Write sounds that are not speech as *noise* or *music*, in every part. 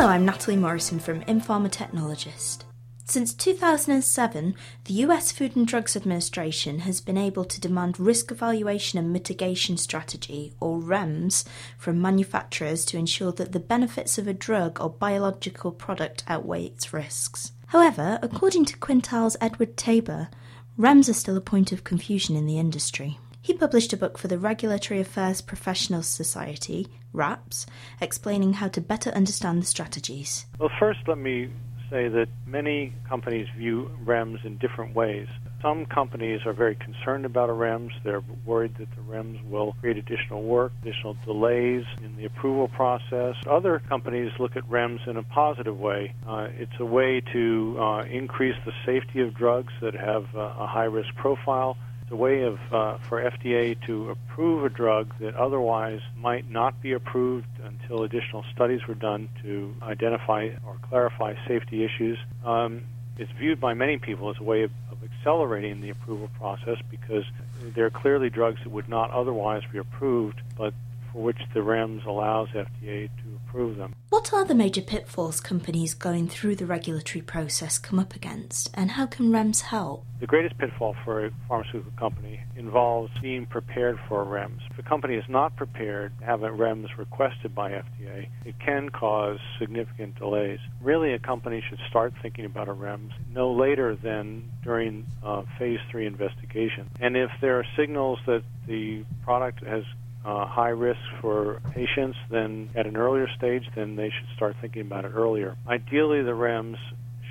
Hello, I'm Natalie Morrison from Informa Technologist. Since 2007, the US Food and Drugs Administration has been able to demand risk evaluation and mitigation strategy, or REMS, from manufacturers to ensure that the benefits of a drug or biological product outweigh its risks. However, according to Quintiles' Edward Tabor, REMS are still a point of confusion in the industry. He published a book for the Regulatory Affairs Professionals Society, RAPS, explaining how to better understand the strategies. Well, first, let me say that many companies view REMS in different ways. Some companies are very concerned about a REMS. They're worried that the REMS will create additional work, additional delays in the approval process. Other companies look at REMS in a positive way. Uh, it's a way to uh, increase the safety of drugs that have uh, a high risk profile a way of uh, for FDA to approve a drug that otherwise might not be approved until additional studies were done to identify or clarify safety issues. Um, it's viewed by many people as a way of, of accelerating the approval process because there are clearly drugs that would not otherwise be approved, but for which the REMS allows FDA to approve them. What are the major pitfalls companies going through the regulatory process come up against, and how can REMS help? The greatest pitfall for a pharmaceutical company involves being prepared for a REMS. If a company is not prepared to have a REMS requested by FDA, it can cause significant delays. Really, a company should start thinking about a REMS no later than during uh, phase three investigation. And if there are signals that the product has uh, high risk for patients, then at an earlier stage, then they should start thinking about it earlier. Ideally, the REMS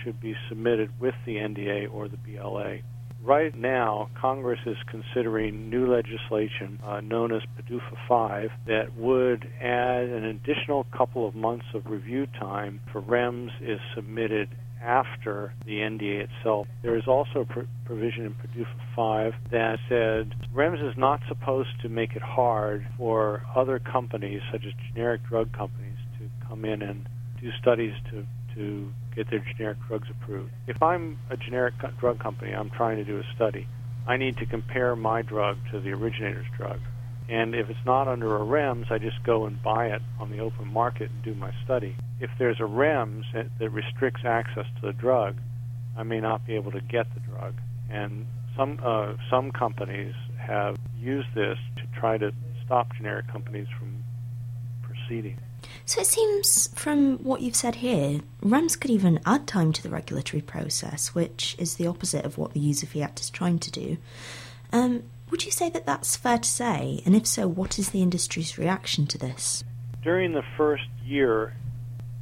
should be submitted with the NDA or the BLA. Right now, Congress is considering new legislation uh, known as PDUFA 5 that would add an additional couple of months of review time for REMS is submitted after the NDA itself. There is also a pr- provision in PDUFA 5 that said REMS is not supposed to make it hard for other companies, such as generic drug companies, to come in and do studies to, to get their generic drugs approved. If I'm a generic co- drug company, I'm trying to do a study, I need to compare my drug to the originator's drug. And if it's not under a REMS, I just go and buy it on the open market and do my study. If there's a REMS that restricts access to the drug, I may not be able to get the drug. And some uh, some companies have used this to try to stop generic companies from proceeding. So it seems, from what you've said here, REMS could even add time to the regulatory process, which is the opposite of what the User Fee Act is trying to do. Um, would you say that that's fair to say? And if so, what is the industry's reaction to this? During the first year,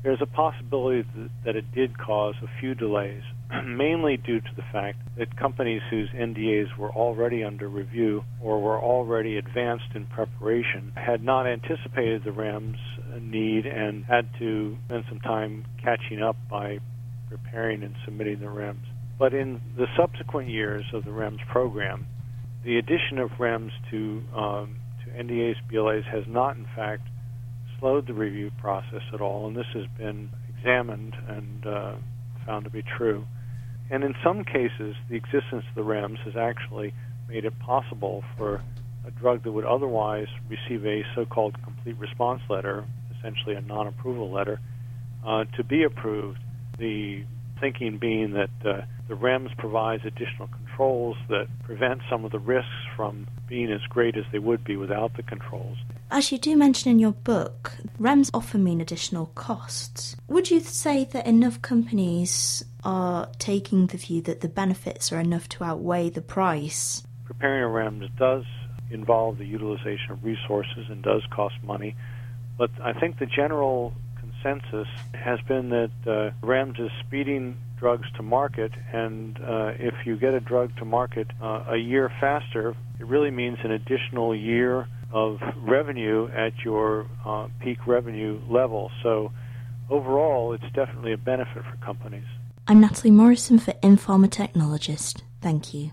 there's a possibility that it did cause a few delays, *clears throat* mainly due to the fact that companies whose NDAs were already under review or were already advanced in preparation had not anticipated the REMS need and had to spend some time catching up by preparing and submitting the REMS. But in the subsequent years of the REMS program, the addition of REMS to um, to NDAs, BLAs has not, in fact, slowed the review process at all, and this has been examined and uh, found to be true. And in some cases, the existence of the REMS has actually made it possible for a drug that would otherwise receive a so-called complete response letter, essentially a non-approval letter, uh, to be approved. The thinking being that uh, the REMS provides additional controls that prevent some of the risks from being as great as they would be without the controls. As you do mention in your book, REMS often mean additional costs. Would you say that enough companies are taking the view that the benefits are enough to outweigh the price? Preparing a REMS does involve the utilization of resources and does cost money, but I think the general consensus has been that uh, REMS is speeding drugs to market, and uh, if you get a drug to market uh, a year faster, it really means an additional year of revenue at your uh, peak revenue level. So overall, it's definitely a benefit for companies. I'm Natalie Morrison for Informa Technologist. Thank you.